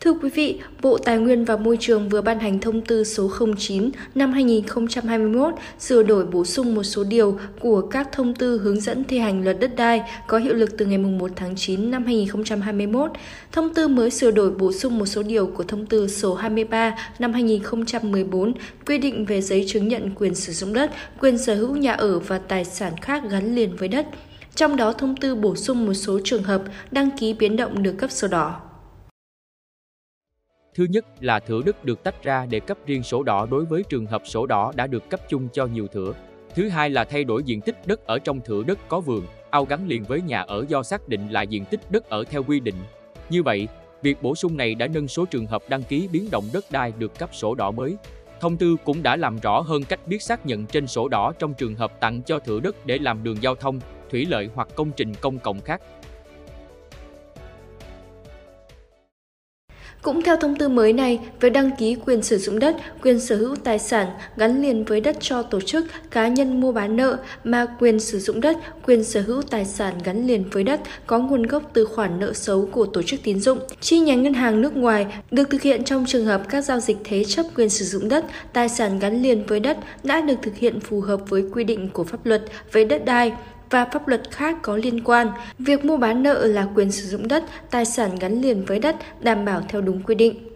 Thưa quý vị, Bộ Tài nguyên và Môi trường vừa ban hành thông tư số 09 năm 2021 sửa đổi bổ sung một số điều của các thông tư hướng dẫn thi hành luật đất đai có hiệu lực từ ngày 1 tháng 9 năm 2021. Thông tư mới sửa đổi bổ sung một số điều của thông tư số 23 năm 2014 quy định về giấy chứng nhận quyền sử dụng đất, quyền sở hữu nhà ở và tài sản khác gắn liền với đất. Trong đó thông tư bổ sung một số trường hợp đăng ký biến động được cấp sổ đỏ. Thứ nhất là thửa đất được tách ra để cấp riêng sổ đỏ đối với trường hợp sổ đỏ đã được cấp chung cho nhiều thửa. Thứ hai là thay đổi diện tích đất ở trong thửa đất có vườn, ao gắn liền với nhà ở do xác định là diện tích đất ở theo quy định. Như vậy, việc bổ sung này đã nâng số trường hợp đăng ký biến động đất đai được cấp sổ đỏ mới. Thông tư cũng đã làm rõ hơn cách biết xác nhận trên sổ đỏ trong trường hợp tặng cho thửa đất để làm đường giao thông, thủy lợi hoặc công trình công cộng khác. Cũng theo thông tư mới này, việc đăng ký quyền sử dụng đất, quyền sở hữu tài sản gắn liền với đất cho tổ chức, cá nhân mua bán nợ mà quyền sử dụng đất, quyền sở hữu tài sản gắn liền với đất có nguồn gốc từ khoản nợ xấu của tổ chức tín dụng, chi nhánh ngân hàng nước ngoài được thực hiện trong trường hợp các giao dịch thế chấp quyền sử dụng đất, tài sản gắn liền với đất đã được thực hiện phù hợp với quy định của pháp luật về đất đai và pháp luật khác có liên quan. Việc mua bán nợ là quyền sử dụng đất, tài sản gắn liền với đất đảm bảo theo đúng quy định.